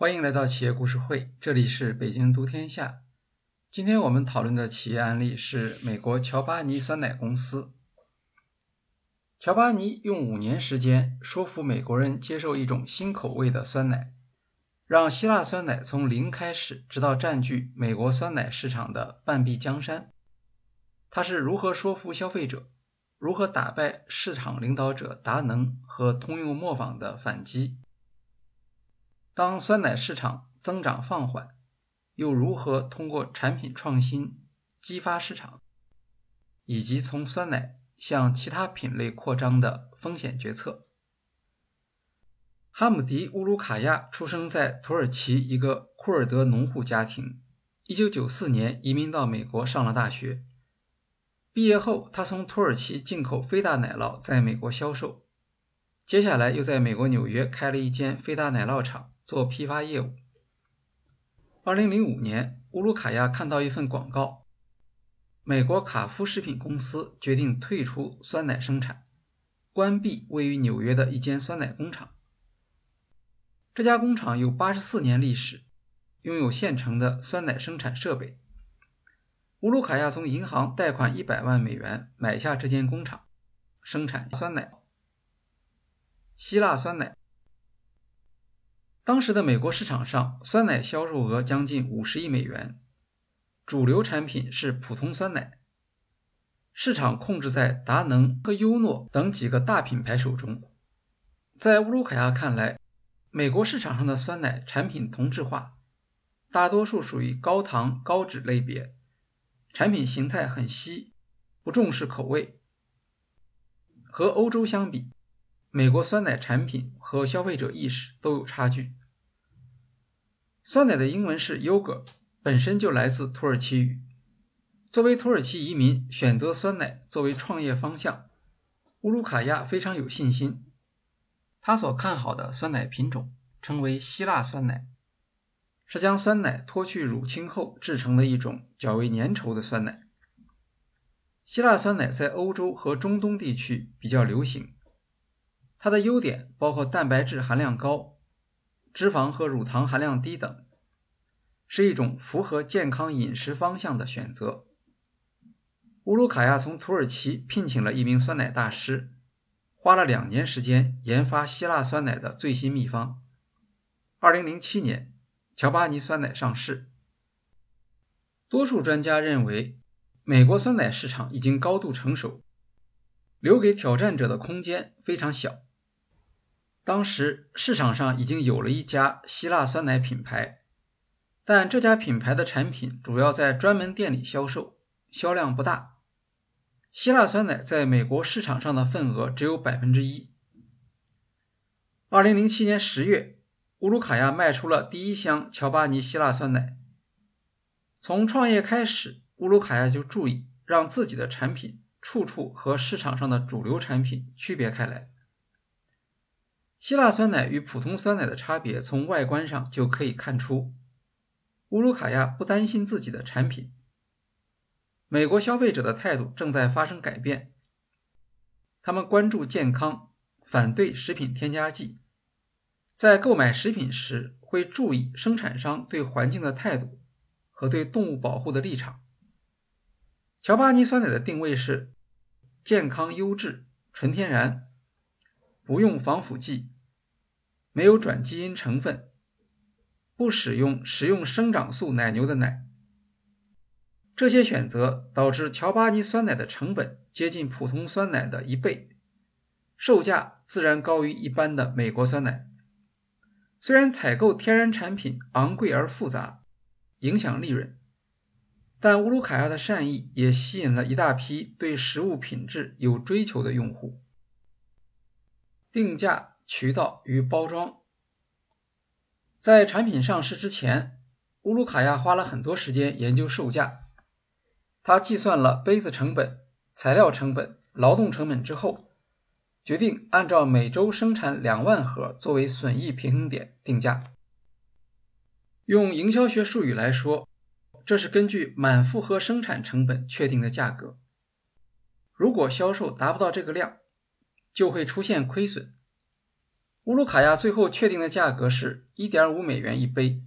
欢迎来到企业故事会，这里是北京读天下。今天我们讨论的企业案例是美国乔巴尼酸奶公司。乔巴尼用五年时间说服美国人接受一种新口味的酸奶，让希腊酸奶从零开始，直到占据美国酸奶市场的半壁江山。他是如何说服消费者？如何打败市场领导者达能和通用磨坊的反击？当酸奶市场增长放缓，又如何通过产品创新激发市场，以及从酸奶向其他品类扩张的风险决策？哈姆迪·乌鲁卡亚出生在土耳其一个库尔德农户家庭，1994年移民到美国上了大学。毕业后，他从土耳其进口菲达奶酪，在美国销售。接下来，又在美国纽约开了一间菲达奶酪厂，做批发业务。2005年，乌鲁卡亚看到一份广告，美国卡夫食品公司决定退出酸奶生产，关闭位于纽约的一间酸奶工厂。这家工厂有84年历史，拥有现成的酸奶生产设备。乌鲁卡亚从银行贷款一百万美元买下这间工厂，生产酸奶，希腊酸奶。当时的美国市场上，酸奶销售额将近五十亿美元，主流产品是普通酸奶，市场控制在达能和优诺等几个大品牌手中。在乌鲁卡亚看来，美国市场上的酸奶产品同质化，大多数属于高糖高脂类别。产品形态很稀，不重视口味。和欧洲相比，美国酸奶产品和消费者意识都有差距。酸奶的英文是 yogurt，本身就来自土耳其语。作为土耳其移民，选择酸奶作为创业方向，乌鲁卡亚非常有信心。他所看好的酸奶品种称为希腊酸奶。是将酸奶脱去乳清后制成的一种较为粘稠的酸奶。希腊酸奶在欧洲和中东地区比较流行。它的优点包括蛋白质含量高、脂肪和乳糖含量低等，是一种符合健康饮食方向的选择。乌鲁卡亚从土耳其聘请了一名酸奶大师，花了两年时间研发希腊酸奶的最新秘方。二零零七年。乔巴尼酸奶上市。多数专家认为，美国酸奶市场已经高度成熟，留给挑战者的空间非常小。当时市场上已经有了一家希腊酸奶品牌，但这家品牌的产品主要在专门店里销售，销量不大。希腊酸奶在美国市场上的份额只有百分之一。二零零七年十月。乌鲁卡亚卖出了第一箱乔巴尼希腊酸奶。从创业开始，乌鲁卡亚就注意让自己的产品处处和市场上的主流产品区别开来。希腊酸奶与普通酸奶的差别从外观上就可以看出。乌鲁卡亚不担心自己的产品。美国消费者的态度正在发生改变，他们关注健康，反对食品添加剂。在购买食品时，会注意生产商对环境的态度和对动物保护的立场。乔巴尼酸奶的定位是健康、优质、纯天然，不用防腐剂，没有转基因成分，不使用食用生长素奶牛的奶。这些选择导致乔巴尼酸奶的成本接近普通酸奶的一倍，售价自然高于一般的美国酸奶。虽然采购天然产品昂贵而复杂，影响利润，但乌鲁卡亚的善意也吸引了一大批对食物品质有追求的用户。定价、渠道与包装，在产品上市之前，乌鲁卡亚花了很多时间研究售价。他计算了杯子成本、材料成本、劳动成本之后。决定按照每周生产两万盒作为损益平衡点定价。用营销学术语来说，这是根据满负荷生产成本确定的价格。如果销售达不到这个量，就会出现亏损。乌鲁卡亚最后确定的价格是1.5美元一杯，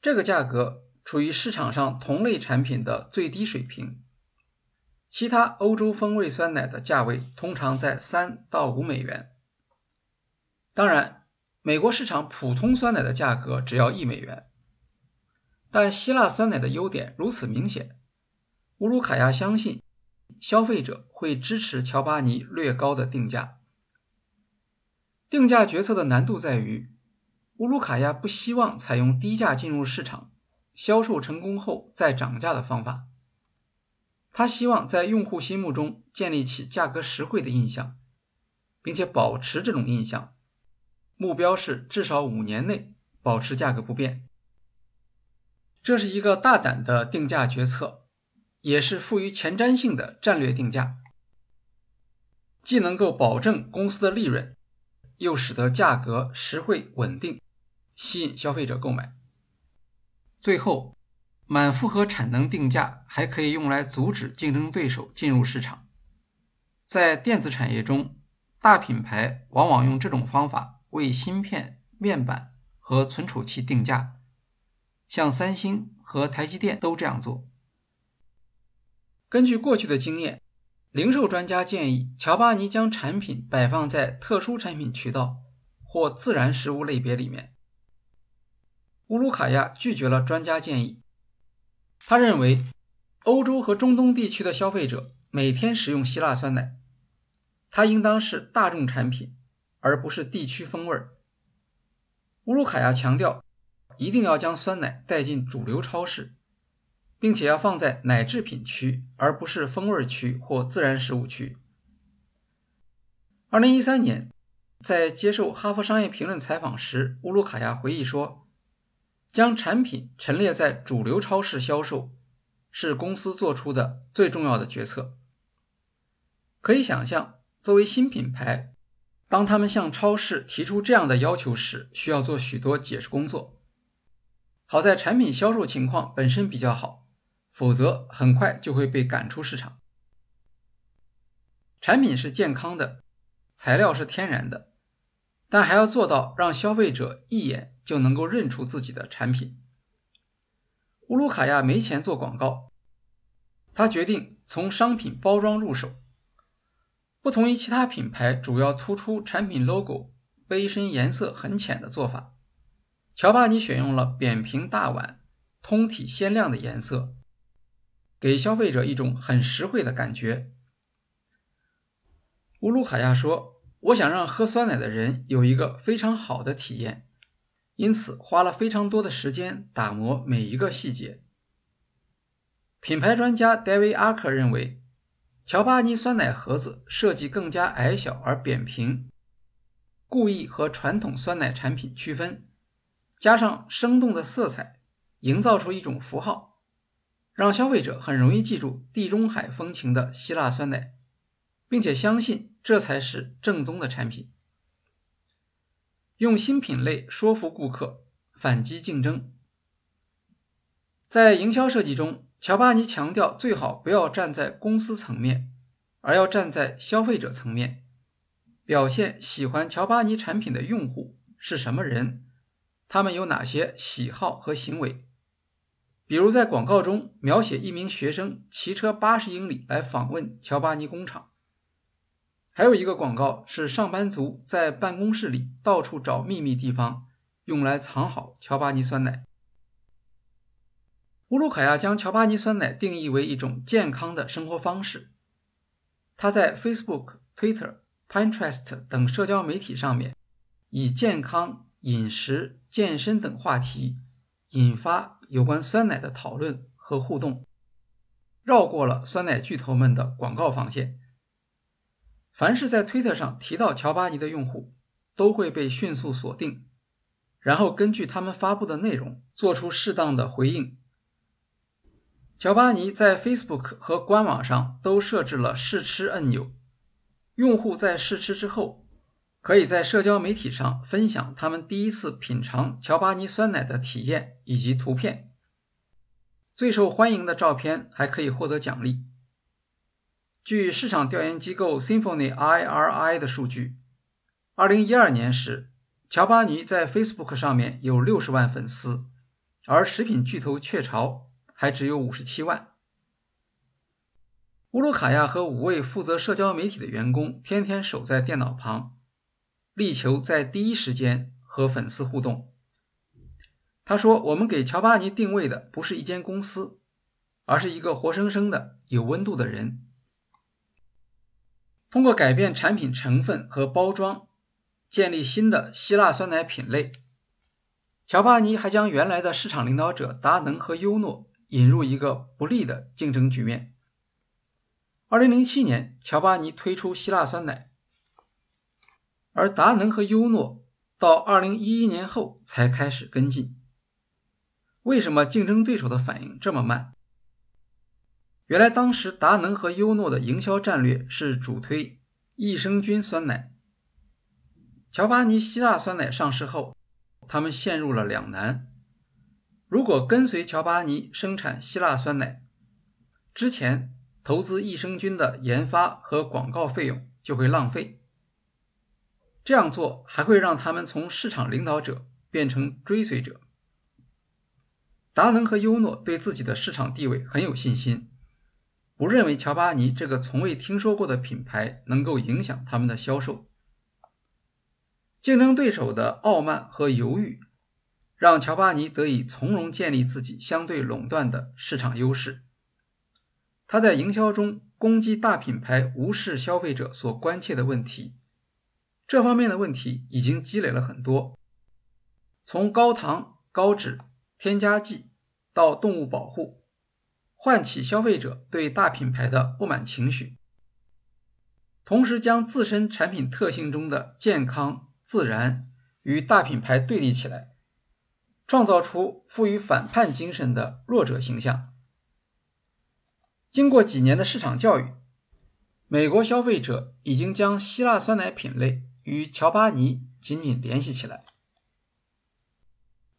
这个价格处于市场上同类产品的最低水平。其他欧洲风味酸奶的价位通常在3到5美元。当然，美国市场普通酸奶的价格只要一美元。但希腊酸奶的优点如此明显，乌鲁卡亚相信消费者会支持乔巴尼略高的定价。定价决策的难度在于，乌鲁卡亚不希望采用低价进入市场、销售成功后再涨价的方法。他希望在用户心目中建立起价格实惠的印象，并且保持这种印象。目标是至少五年内保持价格不变。这是一个大胆的定价决策，也是富于前瞻性的战略定价，既能够保证公司的利润。又使得价格实惠稳定，吸引消费者购买。最后，满负荷产能定价还可以用来阻止竞争对手进入市场。在电子产业中，大品牌往往用这种方法为芯片、面板和存储器定价，像三星和台积电都这样做。根据过去的经验。零售专家建议乔巴尼将产品摆放在特殊产品渠道或自然食物类别里面。乌鲁卡亚拒绝了专家建议，他认为欧洲和中东地区的消费者每天食用希腊酸奶，它应当是大众产品，而不是地区风味。乌鲁卡亚强调，一定要将酸奶带进主流超市。并且要放在奶制品区，而不是风味区或自然食物区。二零一三年，在接受《哈佛商业评论》采访时，乌鲁卡亚回忆说：“将产品陈列在主流超市销售，是公司做出的最重要的决策。”可以想象，作为新品牌，当他们向超市提出这样的要求时，需要做许多解释工作。好在产品销售情况本身比较好。否则，很快就会被赶出市场。产品是健康的，材料是天然的，但还要做到让消费者一眼就能够认出自己的产品。乌鲁卡亚没钱做广告，他决定从商品包装入手。不同于其他品牌主要突出产品 logo、杯身颜色很浅的做法，乔巴尼选用了扁平大碗、通体鲜亮的颜色。给消费者一种很实惠的感觉。乌鲁卡亚说：“我想让喝酸奶的人有一个非常好的体验，因此花了非常多的时间打磨每一个细节。”品牌专家 David Arker 认为，乔巴尼酸奶盒子设计更加矮小而扁平，故意和传统酸奶产品区分，加上生动的色彩，营造出一种符号。让消费者很容易记住地中海风情的希腊酸奶，并且相信这才是正宗的产品。用新品类说服顾客，反击竞争。在营销设计中，乔巴尼强调最好不要站在公司层面，而要站在消费者层面，表现喜欢乔巴尼产品的用户是什么人，他们有哪些喜好和行为。比如在广告中描写一名学生骑车八十英里来访问乔巴尼工厂，还有一个广告是上班族在办公室里到处找秘密地方，用来藏好乔巴尼酸奶。乌鲁卡亚将乔巴尼酸奶定义为一种健康的生活方式，他在 Facebook、Twitter、Pinterest 等社交媒体上面以健康、饮食、健身等话题引发。有关酸奶的讨论和互动，绕过了酸奶巨头们的广告防线。凡是在推特上提到乔巴尼的用户，都会被迅速锁定，然后根据他们发布的内容做出适当的回应。乔巴尼在 Facebook 和官网上都设置了试吃按钮，用户在试吃之后。可以在社交媒体上分享他们第一次品尝乔巴尼酸奶的体验以及图片。最受欢迎的照片还可以获得奖励。据市场调研机构 Symphony IRI 的数据2012年时，乔巴尼在 Facebook 上面有60万粉丝，而食品巨头雀巢还只有57万。乌鲁卡亚和五位负责社交媒体的员工天天守在电脑旁，力求在第一时间和粉丝互动。他说：“我们给乔巴尼定位的不是一间公司，而是一个活生生的有温度的人。通过改变产品成分和包装，建立新的希腊酸奶品类。乔巴尼还将原来的市场领导者达能和优诺引入一个不利的竞争局面。二零零七年，乔巴尼推出希腊酸奶，而达能和优诺到二零一一年后才开始跟进。”为什么竞争对手的反应这么慢？原来当时达能和优诺的营销战略是主推益生菌酸奶。乔巴尼希腊酸奶上市后，他们陷入了两难：如果跟随乔巴尼生产希腊酸奶，之前投资益生菌的研发和广告费用就会浪费；这样做还会让他们从市场领导者变成追随者。达能和优诺对自己的市场地位很有信心，不认为乔巴尼这个从未听说过的品牌能够影响他们的销售。竞争对手的傲慢和犹豫，让乔巴尼得以从容建立自己相对垄断的市场优势。他在营销中攻击大品牌无视消费者所关切的问题，这方面的问题已经积累了很多，从高糖、高脂。添加剂到动物保护，唤起消费者对大品牌的不满情绪，同时将自身产品特性中的健康、自然与大品牌对立起来，创造出富于反叛精神的弱者形象。经过几年的市场教育，美国消费者已经将希腊酸奶品类与乔巴尼紧紧联系起来。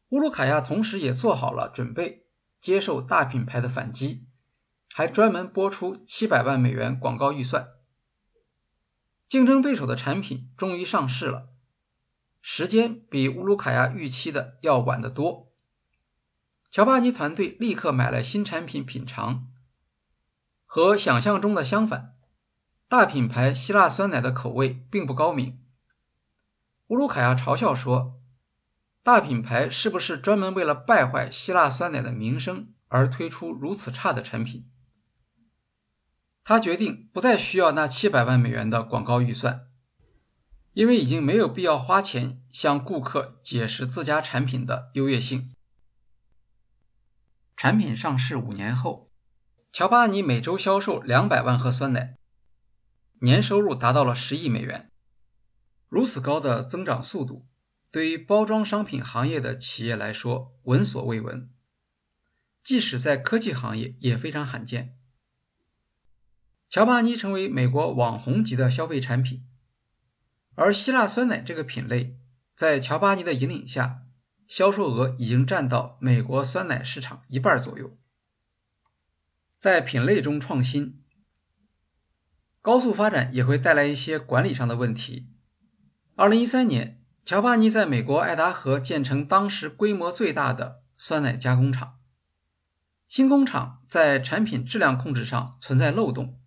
乌鲁卡亚同时也做好了准备，接受大品牌的反击，还专门拨出七百万美元广告预算。竞争对手的产品终于上市了，时间比乌鲁卡亚预期的要晚得多。乔巴尼团队立刻买来新产品品尝，和想象中的相反，大品牌希腊酸奶的口味并不高明。乌鲁卡亚嘲笑说。大品牌是不是专门为了败坏希腊酸奶的名声而推出如此差的产品？他决定不再需要那七百万美元的广告预算，因为已经没有必要花钱向顾客解释自家产品的优越性。产品上市五年后，乔巴尼每周销售两百万盒酸奶，年收入达到了十亿美元。如此高的增长速度。对于包装商品行业的企业来说，闻所未闻，即使在科技行业也非常罕见。乔巴尼成为美国网红级的消费产品，而希腊酸奶这个品类在乔巴尼的引领下，销售额已经占到美国酸奶市场一半左右。在品类中创新，高速发展也会带来一些管理上的问题。二零一三年。乔巴尼在美国爱达荷建成当时规模最大的酸奶加工厂。新工厂在产品质量控制上存在漏洞，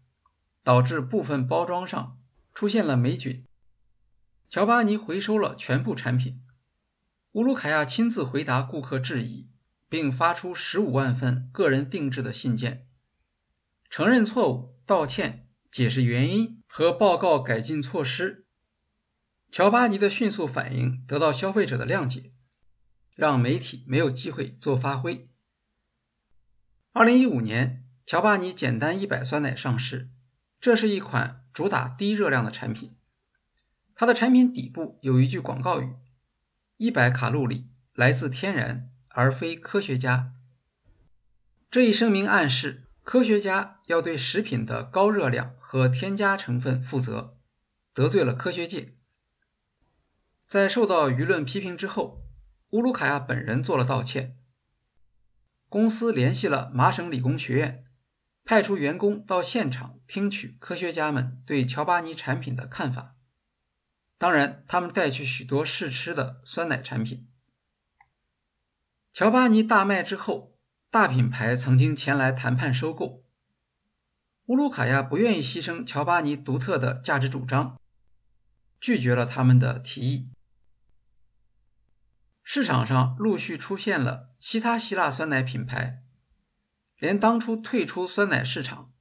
导致部分包装上出现了霉菌。乔巴尼回收了全部产品。乌鲁卡亚亲自回答顾客质疑，并发出十五万份个人定制的信件，承认错误、道歉、解释原因和报告改进措施。乔巴尼的迅速反应得到消费者的谅解，让媒体没有机会做发挥。二零一五年，乔巴尼简单一百酸奶上市，这是一款主打低热量的产品。它的产品底部有一句广告语：“一百卡路里来自天然，而非科学家。”这一声明暗示，科学家要对食品的高热量和添加成分负责，得罪了科学界。在受到舆论批评之后，乌鲁卡亚本人做了道歉。公司联系了麻省理工学院，派出员工到现场听取科学家们对乔巴尼产品的看法。当然，他们带去许多试吃的酸奶产品。乔巴尼大卖之后，大品牌曾经前来谈判收购。乌鲁卡亚不愿意牺牲乔巴尼独特的价值主张，拒绝了他们的提议。市场上陆续出现了其他希腊酸奶品牌，连当初退出酸奶市场、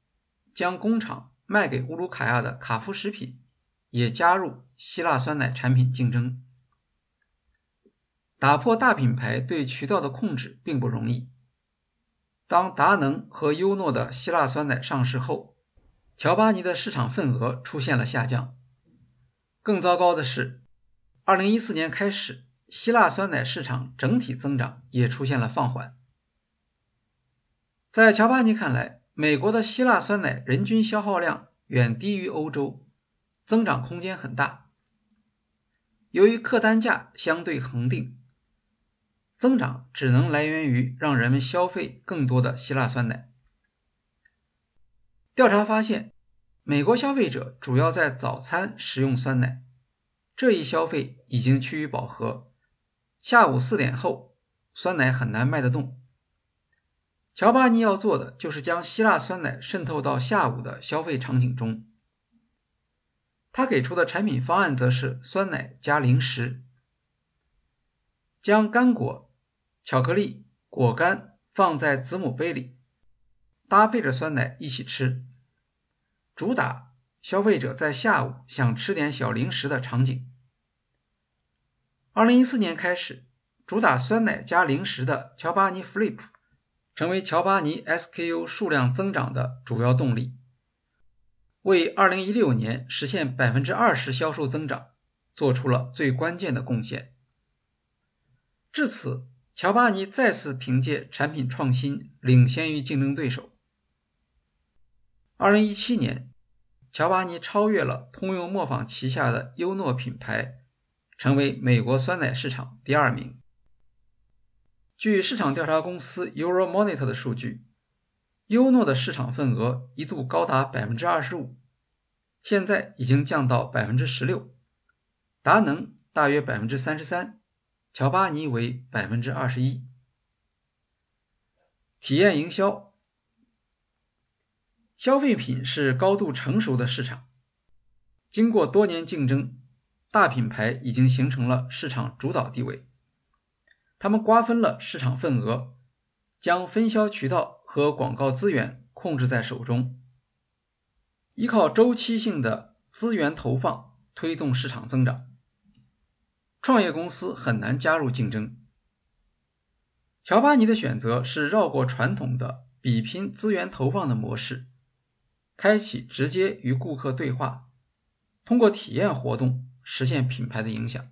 将工厂卖给乌鲁卡亚的卡夫食品也加入希腊酸奶产品竞争。打破大品牌对渠道的控制并不容易。当达能和优诺的希腊酸奶上市后，乔巴尼的市场份额出现了下降。更糟糕的是，2014年开始，希腊酸奶市场整体增长也出现了放缓。在乔巴尼看来，美国的希腊酸奶人均消耗量远低于欧洲，增长空间很大。由于客单价相对恒定。增长只能来源于让人们消费更多的希腊酸奶。调查发现，美国消费者主要在早餐食用酸奶，这一消费已经趋于饱和。下午四点后，酸奶很难卖得动。乔巴尼要做的就是将希腊酸奶渗透到下午的消费场景中。他给出的产品方案则是酸奶加零食，将干果。巧克力果干放在子母杯里，搭配着酸奶一起吃，主打消费者在下午想吃点小零食的场景。二零一四年开始，主打酸奶加零食的乔巴尼 Flip 成为乔巴尼 SKU 数量增长的主要动力，为二零一六年实现百分之二十销售增长做出了最关键的贡献。至此。乔巴尼再次凭借产品创新领先于竞争对手。二零一七年，乔巴尼超越了通用磨坊旗下的优诺品牌，成为美国酸奶市场第二名。据市场调查公司 Euromonitor 的数据，优诺的市场份额一度高达百分之二十五，现在已经降到百分之十六，达能大约百分之三十三。乔巴尼为百分之二十一。体验营销，消费品是高度成熟的市场，经过多年竞争，大品牌已经形成了市场主导地位。他们瓜分了市场份额，将分销渠道和广告资源控制在手中，依靠周期性的资源投放推动市场增长。创业公司很难加入竞争。乔巴尼的选择是绕过传统的比拼资源投放的模式，开启直接与顾客对话，通过体验活动实现品牌的影响。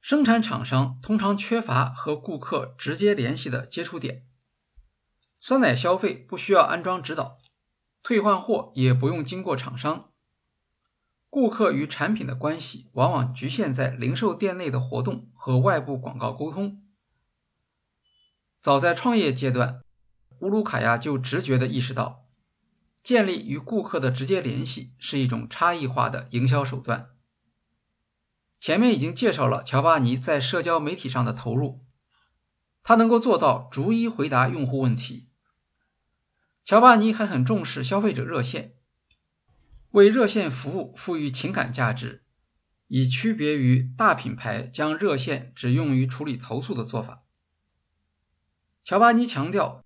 生产厂商通常缺乏和顾客直接联系的接触点，酸奶消费不需要安装指导，退换货也不用经过厂商。顾客与产品的关系往往局限在零售店内的活动和外部广告沟通。早在创业阶段，乌鲁卡亚就直觉地意识到，建立与顾客的直接联系是一种差异化的营销手段。前面已经介绍了乔巴尼在社交媒体上的投入，他能够做到逐一回答用户问题。乔巴尼还很重视消费者热线。为热线服务赋予情感价值，以区别于大品牌将热线只用于处理投诉的做法。乔巴尼强调，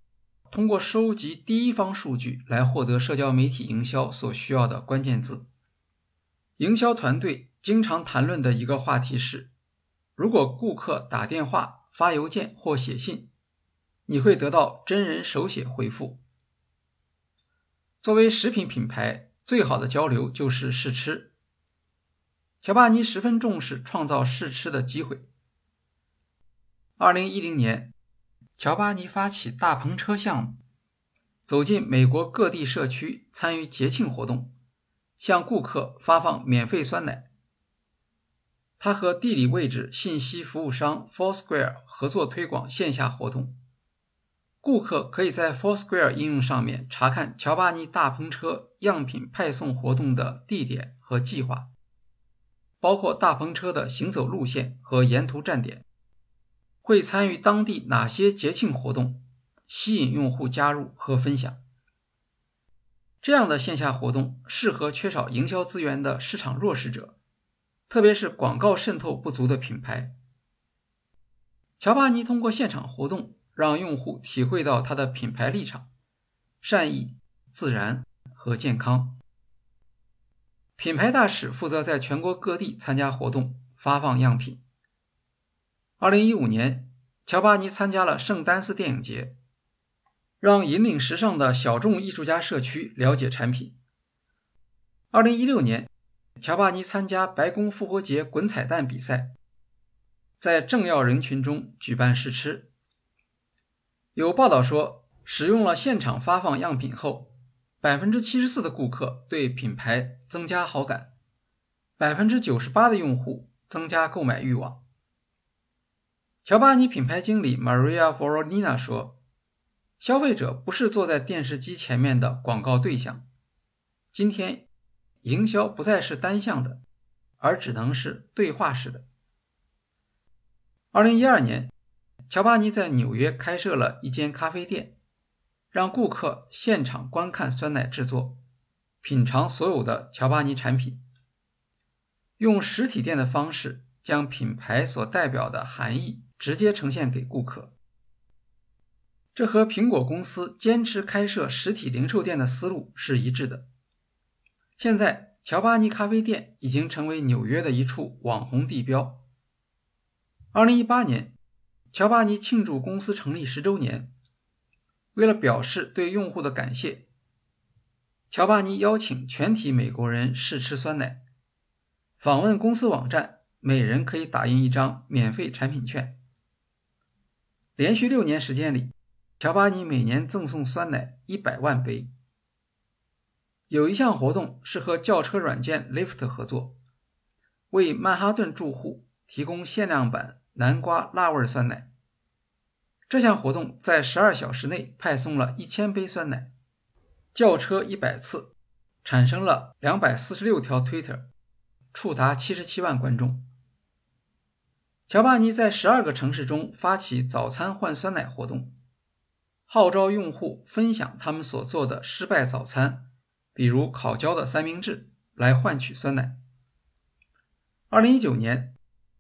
通过收集第一方数据来获得社交媒体营销所需要的关键字。营销团队经常谈论的一个话题是：如果顾客打电话、发邮件或写信，你会得到真人手写回复。作为食品品牌。最好的交流就是试吃。乔巴尼十分重视创造试吃的机会。二零一零年，乔巴尼发起大篷车项目，走进美国各地社区，参与节庆活动，向顾客发放免费酸奶。他和地理位置信息服务商 Foursquare 合作推广线下活动。顾客可以在 Foursquare 应用上面查看乔巴尼大篷车样品派送活动的地点和计划。包括大篷车的行走路线和沿途站点，会参与当地哪些节庆活动，吸引用户加入和分享。这样的线下活动适合缺少营销资源的市场弱势者，特别是广告渗透不足的品牌。乔巴尼通过现场活动，让用户体会到他的品牌立场：善意、自然和健康。品牌大使负责在全国各地参加活动，发放样品。二零一五年，乔巴尼参加了圣丹斯电影节，让引领时尚的小众艺术家社区了解产品。二零一六年，乔巴尼参加白宫复活节滚彩蛋比赛。在政要人群中举办试吃。有报道说，使用了现场发放样品后，百分之七十四的顾客对品牌增加好感，百分之九十八的用户增加购买欲望。乔巴尼品牌经理 Maria Voronina 说：“消费者不是坐在电视机前面的广告对象，今天营销不再是单向的，而只能是对话式的。”二零一二年，乔巴尼在纽约开设了一间咖啡店，让顾客现场观看酸奶制作，品尝所有的乔巴尼产品，用实体店的方式将品牌所代表的含义直接呈现给顾客。这和苹果公司坚持开设实体零售店的思路是一致的。现在，乔巴尼咖啡店已经成为纽约的一处网红地标。二零一八年，乔巴尼庆祝公司成立十周年。为了表示对用户的感谢，乔巴尼邀请全体美国人试吃酸奶。访问公司网站，每人可以打印一张免费产品券。连续六年时间里，乔巴尼每年赠送酸奶一百万杯。有一项活动是和轿车软件 Lyft 合作，为曼哈顿住户提供限量版。南瓜辣味酸奶，这项活动在十二小时内派送了一千杯酸奶，轿车一百次，产生了两百四十六条 Twitter，触达七十七万观众。乔巴尼在十二个城市中发起早餐换酸奶活动，号召用户分享他们所做的失败早餐，比如烤焦的三明治，来换取酸奶。二零一九年。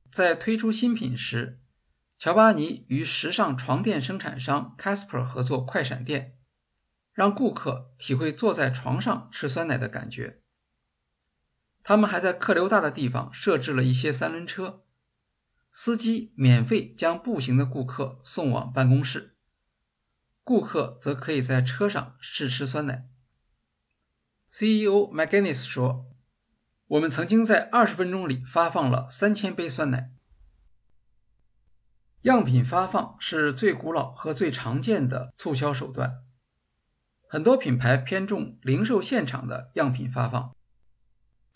在推出新品时，乔巴尼与时尚床垫生产商 Casper 合作快闪店，让顾客体会坐在床上吃酸奶的感觉。他们还在客流大的地方设置了一些三轮车，司机免费将步行的顾客送往办公室，顾客则可以在车上试吃酸奶。CEO McGinnis 说。我们曾经在二十分钟里发放了三千杯酸奶。样品发放是最古老和最常见的促销手段，很多品牌偏重零售现场的样品发放，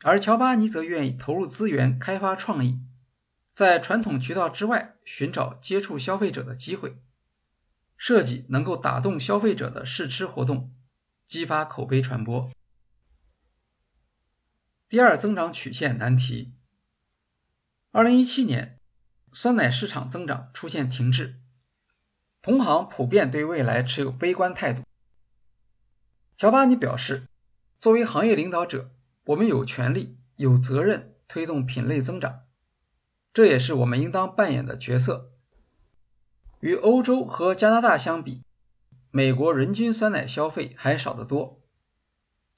而乔巴尼则愿意投入资源开发创意，在传统渠道之外寻找接触消费者的机会，设计能够打动消费者的试吃活动，激发口碑传播。第二增长曲线难题。二零一七年，酸奶市场增长出现停滞，同行普遍对未来持有悲观态度。乔巴尼表示，作为行业领导者，我们有权利、有责任推动品类增长，这也是我们应当扮演的角色。与欧洲和加拿大相比，美国人均酸奶消费还少得多。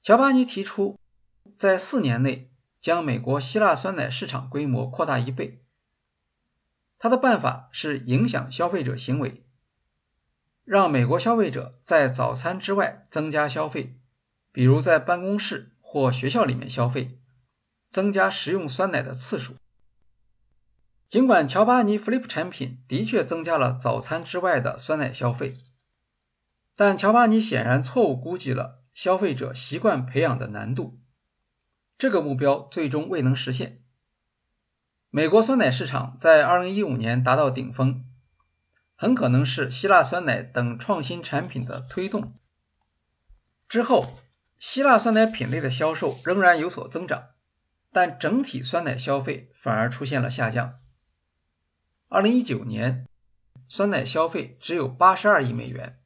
乔巴尼提出。在四年内将美国希腊酸奶市场规模扩大一倍。他的办法是影响消费者行为，让美国消费者在早餐之外增加消费，比如在办公室或学校里面消费，增加食用酸奶的次数。尽管乔巴尼 Flip 产品的确增加了早餐之外的酸奶消费，但乔巴尼显然错误估计了消费者习惯培养的难度。这个目标最终未能实现。美国酸奶市场在2015年达到顶峰，很可能是希腊酸奶等创新产品的推动。之后，希腊酸奶品类的销售仍然有所增长，但整体酸奶消费反而出现了下降。2019年，酸奶消费只有82亿美元，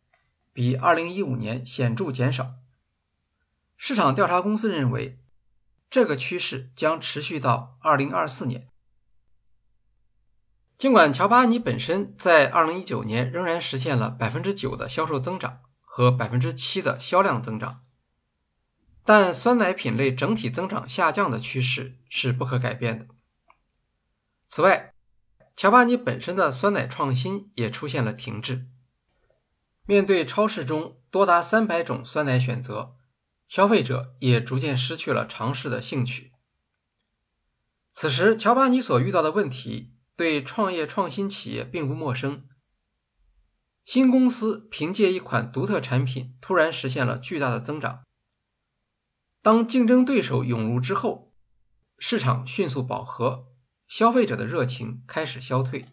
比2015年显著减少。市场调查公司认为，这个趋势将持续到2024年。尽管乔巴尼本身在2019年仍然实现了9%的销售增长和7%的销量增长，但酸奶品类整体增长下降的趋势是不可改变的。此外，乔巴尼本身的酸奶创新也出现了停滞。面对超市中多达300种酸奶选择，消费者也逐渐失去了尝试的兴趣。此时，乔巴尼所遇到的问题对创业创新企业并不陌生。新公司凭借一款独特产品突然实现了巨大的增长，当竞争对手涌入之后，市场迅速饱和，消费者的热情开始消退。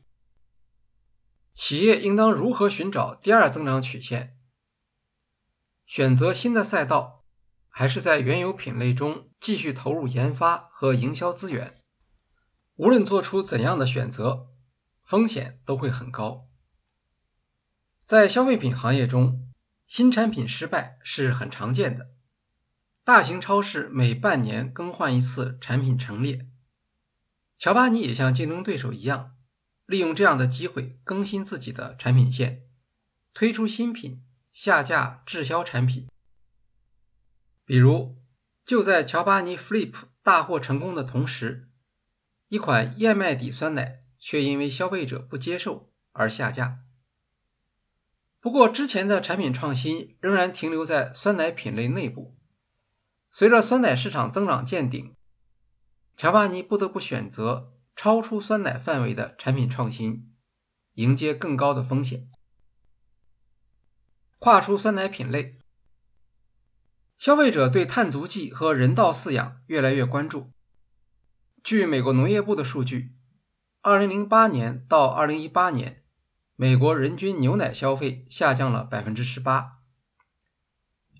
企业应当如何寻找第二增长曲线？选择新的赛道？还是在原有品类中继续投入研发和营销资源。无论做出怎样的选择，风险都会很高。在消费品行业中，新产品失败是很常见的。大型超市每半年更换一次产品陈列。乔巴尼也像竞争对手一样，利用这样的机会更新自己的产品线，推出新品，下架滞销产品。比如，就在乔巴尼 Flip 大获成功的同时，一款燕麦底酸奶却因为消费者不接受而下架。不过，之前的产品创新仍然停留在酸奶品类内部。随着酸奶市场增长见顶，乔巴尼不得不选择超出酸奶范围的产品创新，迎接更高的风险，跨出酸奶品类。消费者对碳足迹和人道饲养越来越关注。据美国农业部的数据，2008年到2018年，美国人均牛奶消费下降了18%。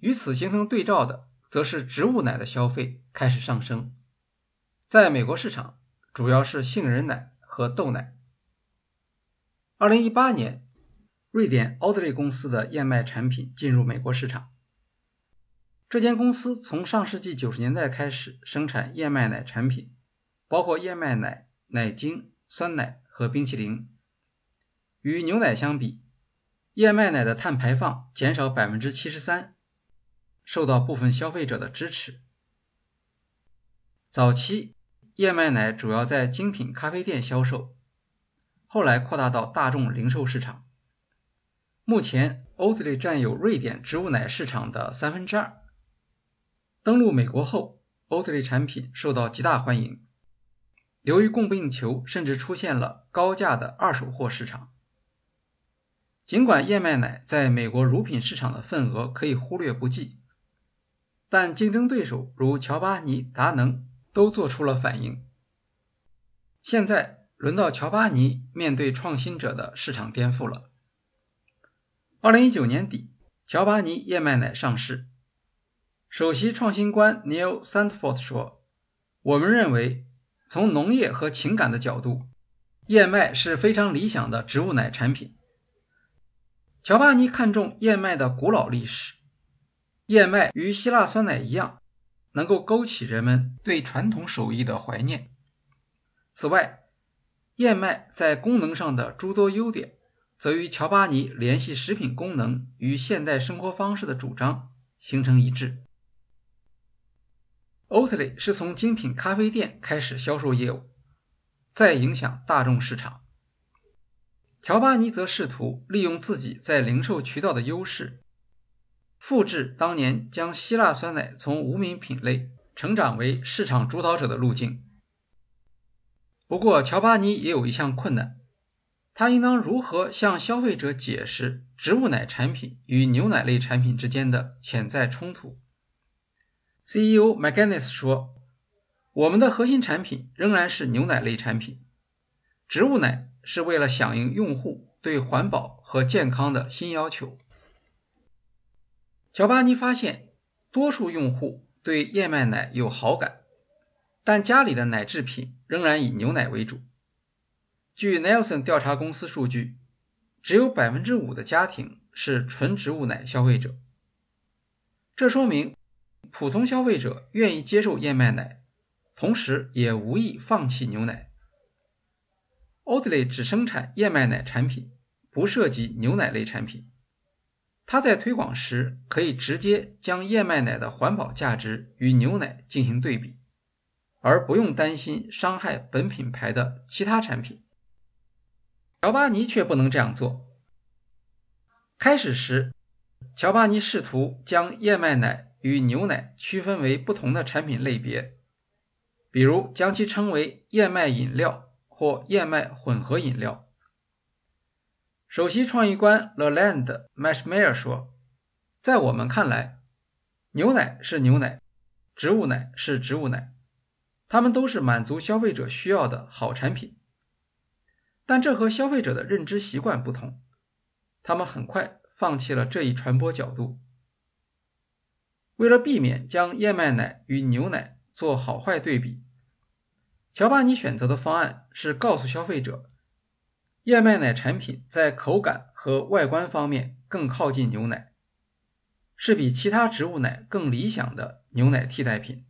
与此形成对照的，则是植物奶的消费开始上升。在美国市场，主要是杏仁奶和豆奶。2018年，瑞典奥德利公司的燕麦产品进入美国市场。这间公司从上世纪九十年代开始生产燕麦奶产品，包括燕麦奶、奶精、酸奶和冰淇淋。与牛奶相比，燕麦奶的碳排放减少百分之七十三，受到部分消费者的支持。早期，燕麦奶主要在精品咖啡店销售，后来扩大到大众零售市场。目前，Oatly 占有瑞典植物奶市场的三分之二。登陆美国后，Oatly 产品受到极大欢迎。由于供不应求，甚至出现了高价的二手货市场。尽管燕麦奶在美国乳品市场的份额可以忽略不计，但竞争对手如乔巴尼、达能都做出了反应。现在轮到乔巴尼面对创新者的市场颠覆了。二零一九年底，乔巴尼燕麦奶上市。首席创新官 Neil Sandford 说：“我们认为，从农业和情感的角度，燕麦是非常理想的植物奶产品。乔巴尼看重燕麦的古老历史，燕麦与希腊酸奶一样，能够勾起人们对传统手艺的怀念。此外，燕麦在功能上的诸多优点，则与乔巴尼联系食品功能与现代生活方式的主张形成一致。” Oatly 是从精品咖啡店开始销售业务，再影响大众市场。乔巴尼则试图利用自己在零售渠道的优势，复制当年将希腊酸奶从无名品类成长为市场主导者的路径。不过，乔巴尼也有一项困难，他应当如何向消费者解释植物奶产品与牛奶类产品之间的潜在冲突？CEO McGinnis 说：“我们的核心产品仍然是牛奶类产品，植物奶是为了响应用户对环保和健康的新要求。”乔巴尼发现，多数用户对燕麦奶有好感，但家里的奶制品仍然以牛奶为主。据 Nelson 调查公司数据，只有百分之五的家庭是纯植物奶消费者。这说明普通消费者愿意接受燕麦奶，同时也无意放弃牛奶。Oatly 只生产燕麦奶产品，不涉及牛奶类产品。它在推广时可以直接将燕麦奶的环保价值与牛奶进行对比，而不用担心伤害本品牌的其他产品。乔巴尼却不能这样做。开始时，乔巴尼试图将燕麦奶与牛奶区分为不同的产品类别，比如将其称为燕麦饮料或燕麦混合饮料。首席创意官 Leland m a s h m e r 说：“在我们看来，牛奶是牛奶，植物奶是植物奶，它们都是满足消费者需要的好产品。但这和消费者的认知习惯不同，他们很快放弃了这一传播角度。为了避免将燕麦奶与牛奶做好坏对比，乔巴尼选择的方案是告诉消费者。”燕麦奶产品在口感和外观方面更靠近牛奶，是比其他植物奶更理想的牛奶替代品。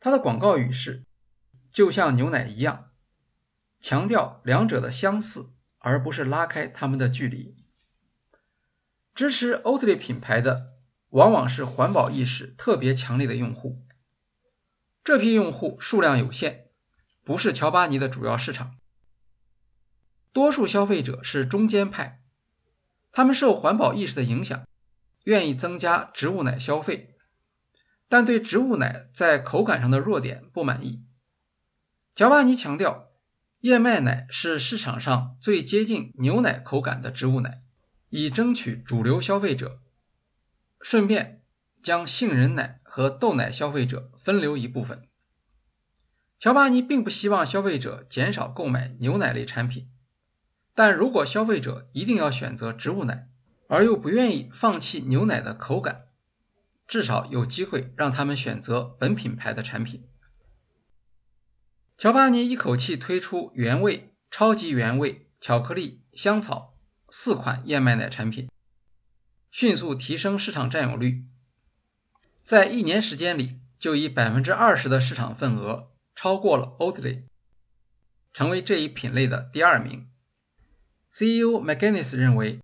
它的广告语是“就像牛奶一样”，强调两者的相似，而不是拉开它们的距离。支持 Oatly 品牌的往往是环保意识特别强烈的用户，这批用户数量有限，不是乔巴尼的主要市场。多数消费者是中间派，他们受环保意识的影响，愿意增加植物奶消费，但对植物奶在口感上的弱点不满意。乔巴尼强调，燕麦奶是市场上最接近牛奶口感的植物奶，以争取主流消费者，顺便将杏仁奶和豆奶消费者分流一部分。乔巴尼并不希望消费者减少购买牛奶类产品。但如果消费者一定要选择植物奶，而又不愿意放弃牛奶的口感，至少有机会让他们选择本品牌的产品。乔巴尼一口气推出原味、超级原味、巧克力、香草四款燕麦奶产品，迅速提升市场占有率，在一年时间里就以百分之二十的市场份额超过了 Oatly，成为这一品类的第二名。CEO McGinnis 认为，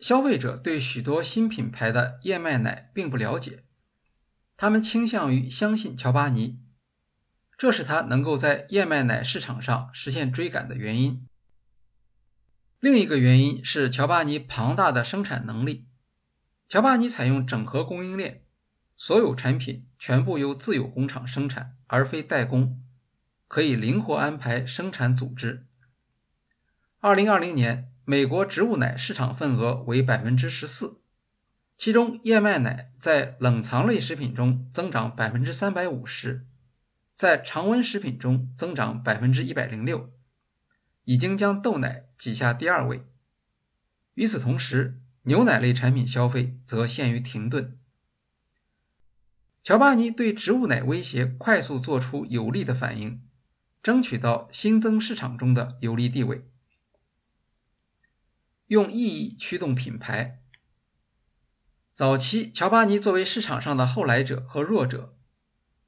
消费者对许多新品牌的燕麦奶并不了解，他们倾向于相信乔巴尼，这是他能够在燕麦奶市场上实现追赶的原因。另一个原因是乔巴尼庞大的生产能力。乔巴尼采用整合供应链，所有产品全部由自有工厂生产，而非代工，可以灵活安排生产组织。二零二零年。美国植物奶市场份额为百分之十四，其中燕麦奶在冷藏类食品中增长百分之三百五十，在常温食品中增长百分之一百零六，已经将豆奶挤下第二位。与此同时，牛奶类产品消费则陷于停顿。乔巴尼对植物奶威胁快速做出有力的反应，争取到新增市场中的有利地位。用意义驱动品牌。早期，乔巴尼作为市场上的后来者和弱者，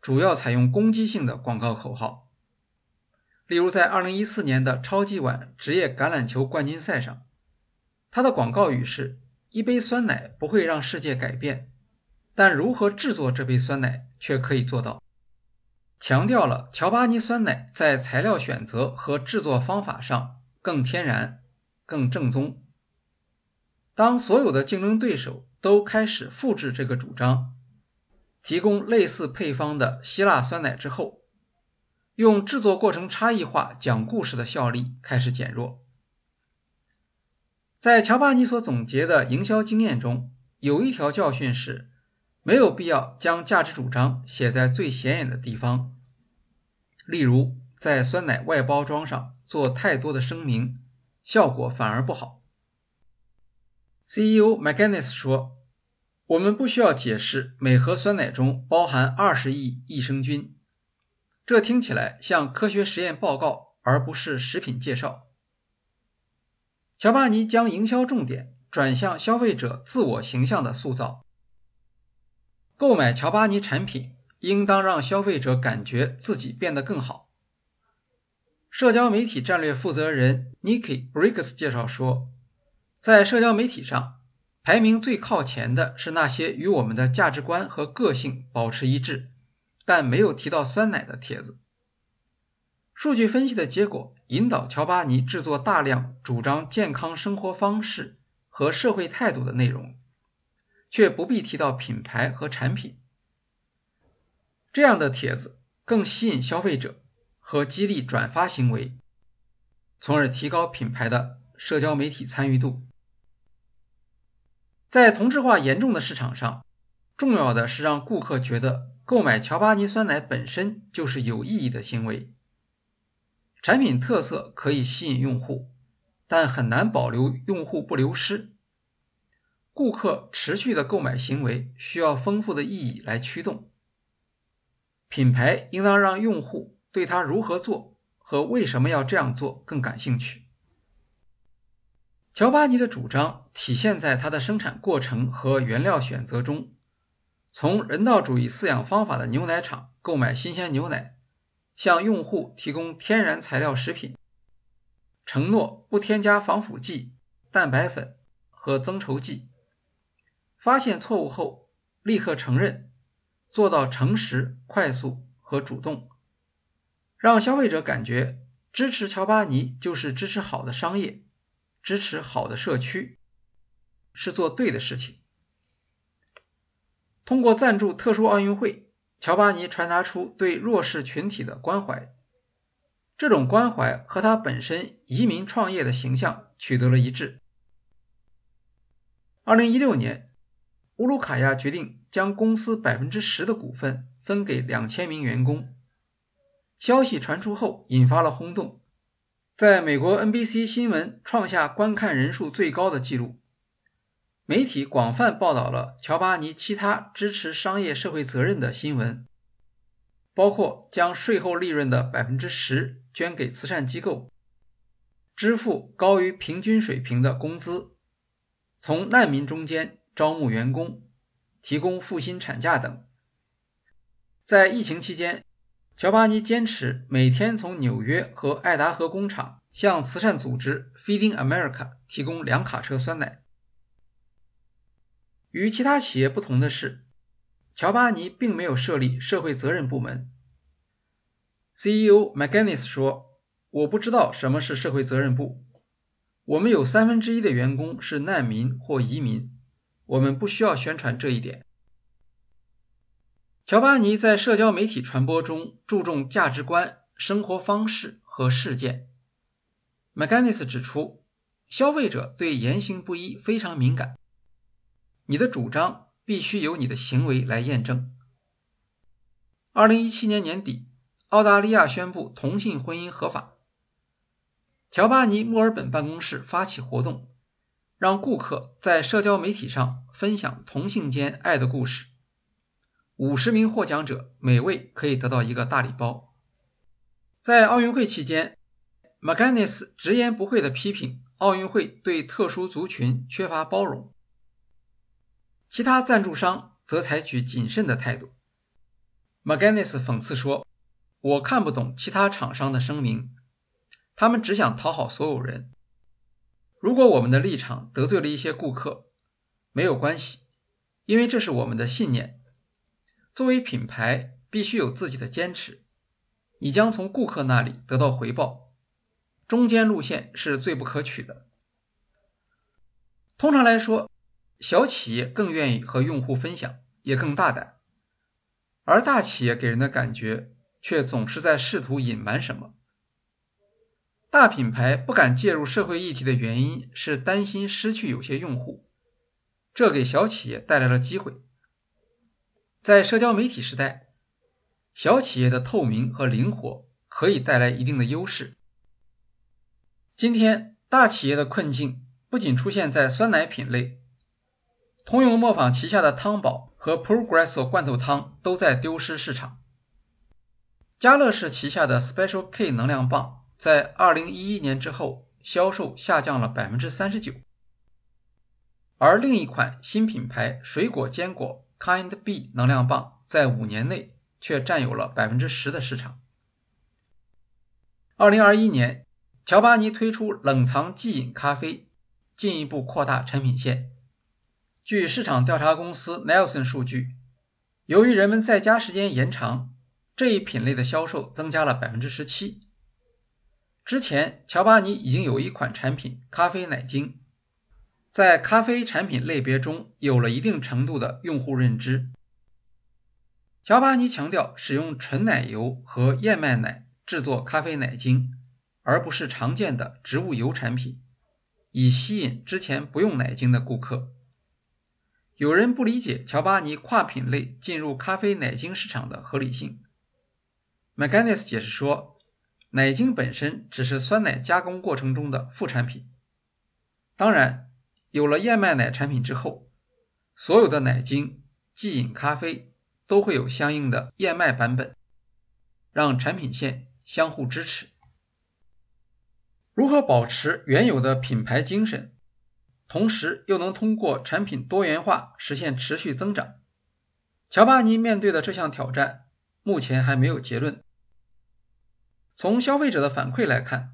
主要采用攻击性的广告口号。例如，在2014年的超级碗职业橄榄球冠军赛上，他的广告语是：“一杯酸奶不会让世界改变，但如何制作这杯酸奶却可以做到。”强调了乔巴尼酸奶在材料选择和制作方法上更天然、更正宗。当所有的竞争对手都开始复制这个主张，提供类似配方的希腊酸奶之后，用制作过程差异化讲故事的效力开始减弱。在乔巴尼所总结的营销经验中，有一条教训是：没有必要将价值主张写在最显眼的地方，例如在酸奶外包装上做太多的声明，效果反而不好。CEO McGinnis 说：“我们不需要解释每盒酸奶中包含二十亿益生菌，这听起来像科学实验报告，而不是食品介绍。乔巴尼将营销重点转向消费者自我形象的塑造。购买乔巴尼产品，应当让消费者感觉自己变得更好。社交媒体战略负责人 Nikki Briggs 介绍说，在社交媒体上，排名最靠前的是那些与我们的价值观和个性保持一致，但没有提到酸奶的帖子。数据分析的结果引导乔巴尼制作大量主张健康生活方式和社会态度的内容。却不必提到品牌和产品，这样的帖子更吸引消费者和激励转发行为，从而提高品牌的社交媒体参与度。在同质化严重的市场上，重要的是让顾客觉得购买乔巴尼酸奶本身就是有意义的行为。产品特色可以吸引用户，但很难保留用户不流失。顾客持续的购买行为需要丰富的意义来驱动。品牌应当让用户对它如何做和为什么要这样做更感兴趣。乔巴尼的主张体现在它的生产过程和原料选择中，从人道主义饲养方法的牛奶厂购买新鲜牛奶，向用户提供天然材料食品，承诺不添加防腐剂、蛋白粉和增稠剂。发现错误后立刻承认，做到诚实、快速和主动，让消费者感觉支持乔巴尼就是支持好的商业，支持好的社区，是做对的事情。通过赞助特殊奥运会，乔巴尼传达出对弱势群体的关怀，这种关怀和他本身移民创业的形象取得了一致。二零一六年。乌鲁卡亚决定将公司百分之十的股份分给两千名员工。消息传出后，引发了轰动，在美国 NBC 新闻创下观看人数最高的纪录。媒体广泛报道了乔巴尼其他支持商业社会责任的新闻，包括将税后利润的百分之十捐给慈善机构，支付高于平均水平的工资，从难民中间。招募员工，提供复薪产假等。在疫情期间，乔巴尼坚持每天从纽约和爱达荷工厂向慈善组织 Feeding America 提供两卡车酸奶。与其他企业不同的是，乔巴尼并没有设立社会责任部门。CEO McGinnis 说：“我不知道什么是社会责任部。我们有三分之一的员工是难民或移民。”我们不需要宣传这一点。乔巴尼在社交媒体传播中注重价值观、生活方式和事件。McGinnis 指出，消费者对言行不一非常敏感，你的主张必须由你的行为来验证。二零一七年年底，澳大利亚宣布同性婚姻合法。乔巴尼墨尔本办公室发起活动。让顾客在社交媒体上分享同性间爱的故事，五十名获奖者每位可以得到一个大礼包。在奥运会期间，McGinnis 直言不讳地批评奥运会对特殊族群缺乏包容，其他赞助商则采取谨慎的态度。McGinnis 讽刺说：“我看不懂其他厂商的声明，他们只想讨好所有人。”如果我们的立场得罪了一些顾客，没有关系，因为这是我们的信念。作为品牌，必须有自己的坚持。你将从顾客那里得到回报。中间路线是最不可取的。通常来说，小企业更愿意和用户分享，也更大胆，而大企业给人的感觉却总是在试图隐瞒什么。大品牌不敢介入社会议题的原因是担心失去有些用户，这给小企业带来了机会。在社交媒体时代，小企业的透明和灵活可以带来一定的优势。今天，大企业的困境不仅出现在酸奶品类，通用磨坊旗下的汤宝和 Progresso 罐头汤都在丢失市场。家乐氏旗下的 Special K 能量棒在2011年之后销售下降了百分之三十九，而另一款新品牌水果坚果 Kind B 能量棒在五年内却占有了百分之十的市场。2021年，乔巴尼推出冷藏即饮咖啡，进一步扩大产品线。据市场调查公司 Nelson 数据，由于人们在家时间延长，这一品类的销售增加了百分之十七。之前，乔巴尼已经有一款产品咖啡奶精，在咖啡产品类别中有了一定程度的用户认知。乔巴尼强调使用纯奶油和燕麦奶制作咖啡奶精，而不是常见的植物油产品，以吸引之前不用奶精的顾客。有人不理解乔巴尼跨品类进入咖啡奶精市场的合理性。McGinnis 解释说，奶精本身只是酸奶加工过程中的副产品。当然，有了燕麦奶产品之后，所有的奶精、即饮咖啡都会有相应的燕麦版本，让产品线相互支持。如何保持原有的品牌精神，同时又能通过产品多元化实现持续增长？乔巴尼面对的这项挑战，目前还没有结论。从消费者的反馈来看，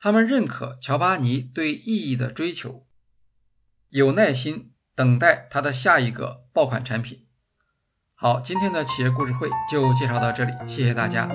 他们认可乔巴尼对意义的追求，有耐心等待他的下一个爆款产品。好，今天的企业故事会就介绍到这里，谢谢大家。